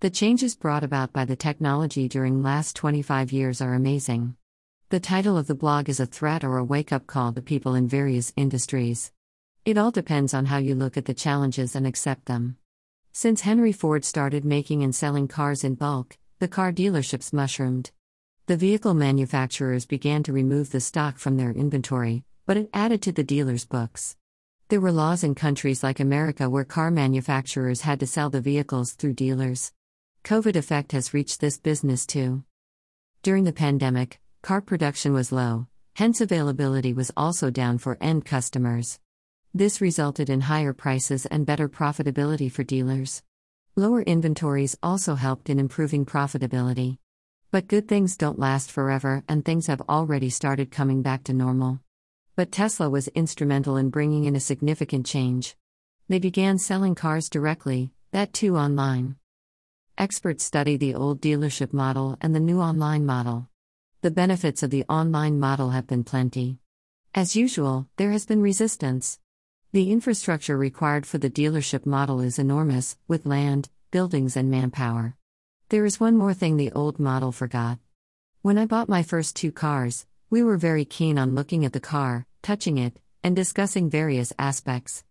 The changes brought about by the technology during last 25 years are amazing. The title of the blog is a threat or a wake-up call to people in various industries. It all depends on how you look at the challenges and accept them. Since Henry Ford started making and selling cars in bulk, the car dealerships mushroomed. The vehicle manufacturers began to remove the stock from their inventory, but it added to the dealers' books. There were laws in countries like America where car manufacturers had to sell the vehicles through dealers. COVID effect has reached this business too. During the pandemic, car production was low, hence availability was also down for end customers. This resulted in higher prices and better profitability for dealers. Lower inventories also helped in improving profitability. But good things don't last forever, and things have already started coming back to normal. But Tesla was instrumental in bringing in a significant change. They began selling cars directly, that too online. Experts study the old dealership model and the new online model. The benefits of the online model have been plenty. As usual, there has been resistance. The infrastructure required for the dealership model is enormous, with land, buildings, and manpower. There is one more thing the old model forgot. When I bought my first two cars, we were very keen on looking at the car, touching it, and discussing various aspects.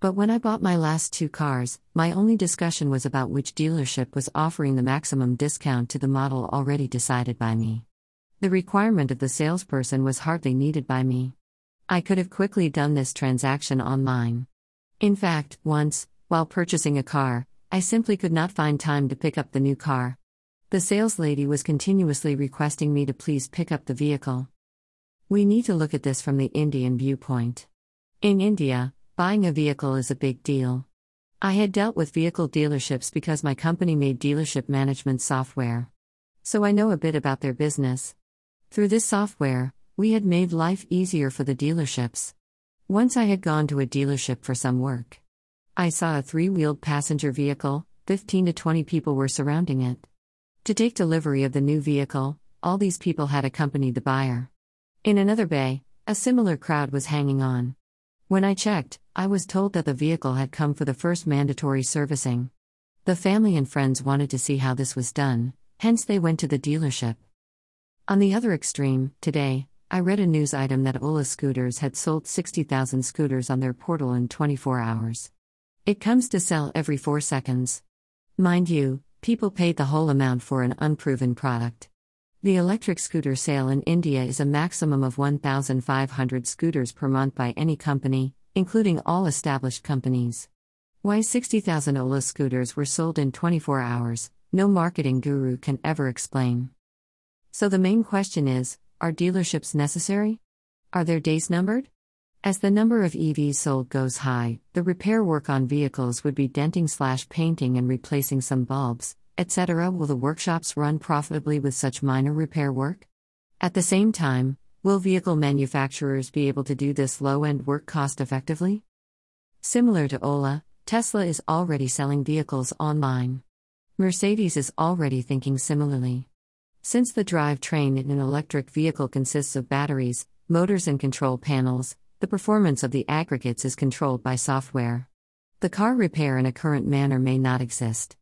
But when I bought my last two cars, my only discussion was about which dealership was offering the maximum discount to the model already decided by me. The requirement of the salesperson was hardly needed by me. I could have quickly done this transaction online. In fact, once, while purchasing a car, I simply could not find time to pick up the new car. The sales lady was continuously requesting me to please pick up the vehicle. We need to look at this from the Indian viewpoint. In India, buying a vehicle is a big deal. I had dealt with vehicle dealerships because my company made dealership management software. So I know a bit about their business. Through this software, we had made life easier for the dealerships. Once I had gone to a dealership for some work. I saw a three wheeled passenger vehicle, 15 to 20 people were surrounding it. To take delivery of the new vehicle, all these people had accompanied the buyer. In another bay, a similar crowd was hanging on. When I checked, I was told that the vehicle had come for the first mandatory servicing. The family and friends wanted to see how this was done, hence, they went to the dealership. On the other extreme, today, I read a news item that Ola Scooters had sold 60,000 scooters on their portal in 24 hours. It comes to sell every four seconds. Mind you, people paid the whole amount for an unproven product. The electric scooter sale in India is a maximum of 1,500 scooters per month by any company, including all established companies. Why 60,000 Ola scooters were sold in 24 hours, no marketing guru can ever explain. So the main question is are dealerships necessary? Are their days numbered? As the number of EVs sold goes high, the repair work on vehicles would be denting slash painting and replacing some bulbs, etc. Will the workshops run profitably with such minor repair work? At the same time, will vehicle manufacturers be able to do this low end work cost effectively? Similar to Ola, Tesla is already selling vehicles online. Mercedes is already thinking similarly. Since the drivetrain in an electric vehicle consists of batteries, motors, and control panels, the performance of the aggregates is controlled by software. The car repair in a current manner may not exist.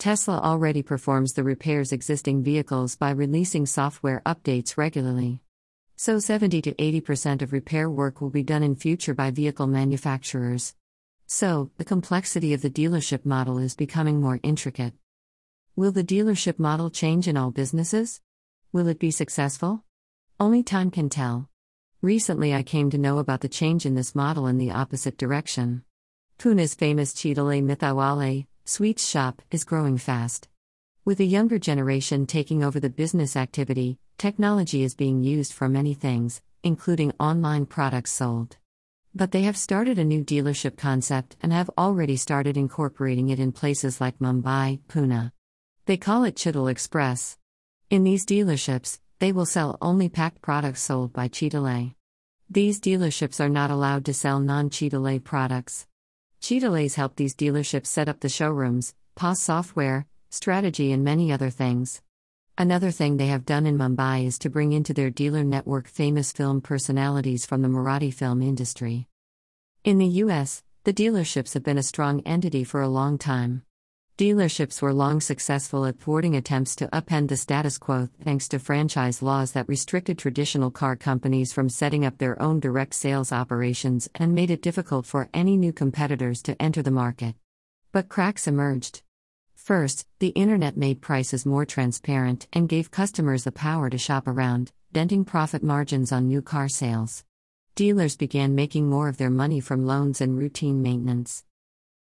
Tesla already performs the repairs existing vehicles by releasing software updates regularly. So 70 to 80% of repair work will be done in future by vehicle manufacturers. So, the complexity of the dealership model is becoming more intricate. Will the dealership model change in all businesses? Will it be successful? Only time can tell. Recently, I came to know about the change in this model in the opposite direction. Pune's famous Chitale Mithaiwale sweets shop is growing fast. With a younger generation taking over the business activity, technology is being used for many things, including online products sold. But they have started a new dealership concept and have already started incorporating it in places like Mumbai, Pune. They call it Chitale Express. In these dealerships, they will sell only packed products sold by Chitale. These dealerships are not allowed to sell non Chitale products. Chitales help these dealerships set up the showrooms, POS software, strategy, and many other things. Another thing they have done in Mumbai is to bring into their dealer network famous film personalities from the Marathi film industry. In the US, the dealerships have been a strong entity for a long time. Dealerships were long successful at thwarting attempts to upend the status quo thanks to franchise laws that restricted traditional car companies from setting up their own direct sales operations and made it difficult for any new competitors to enter the market. But cracks emerged. First, the internet made prices more transparent and gave customers the power to shop around, denting profit margins on new car sales. Dealers began making more of their money from loans and routine maintenance.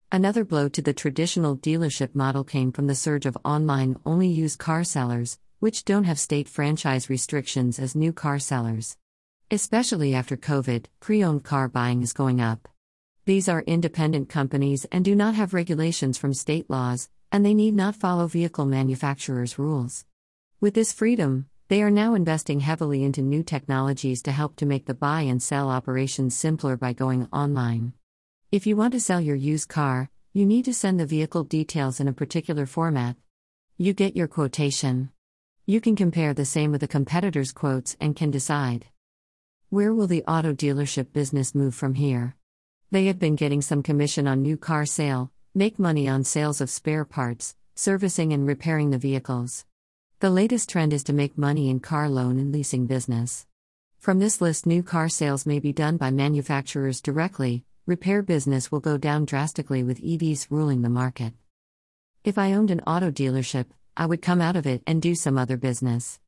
Another blow to the traditional dealership model came from the surge of online only used car sellers, which don't have state franchise restrictions as new car sellers. Especially after COVID, pre owned car buying is going up. These are independent companies and do not have regulations from state laws, and they need not follow vehicle manufacturers' rules. With this freedom, they are now investing heavily into new technologies to help to make the buy and sell operations simpler by going online. If you want to sell your used car, you need to send the vehicle details in a particular format. You get your quotation. You can compare the same with a competitor's quotes and can decide. Where will the auto dealership business move from here? They have been getting some commission on new car sale, make money on sales of spare parts, servicing and repairing the vehicles. The latest trend is to make money in car loan and leasing business. From this list, new car sales may be done by manufacturers directly, repair business will go down drastically with EVs ruling the market. If I owned an auto dealership, I would come out of it and do some other business.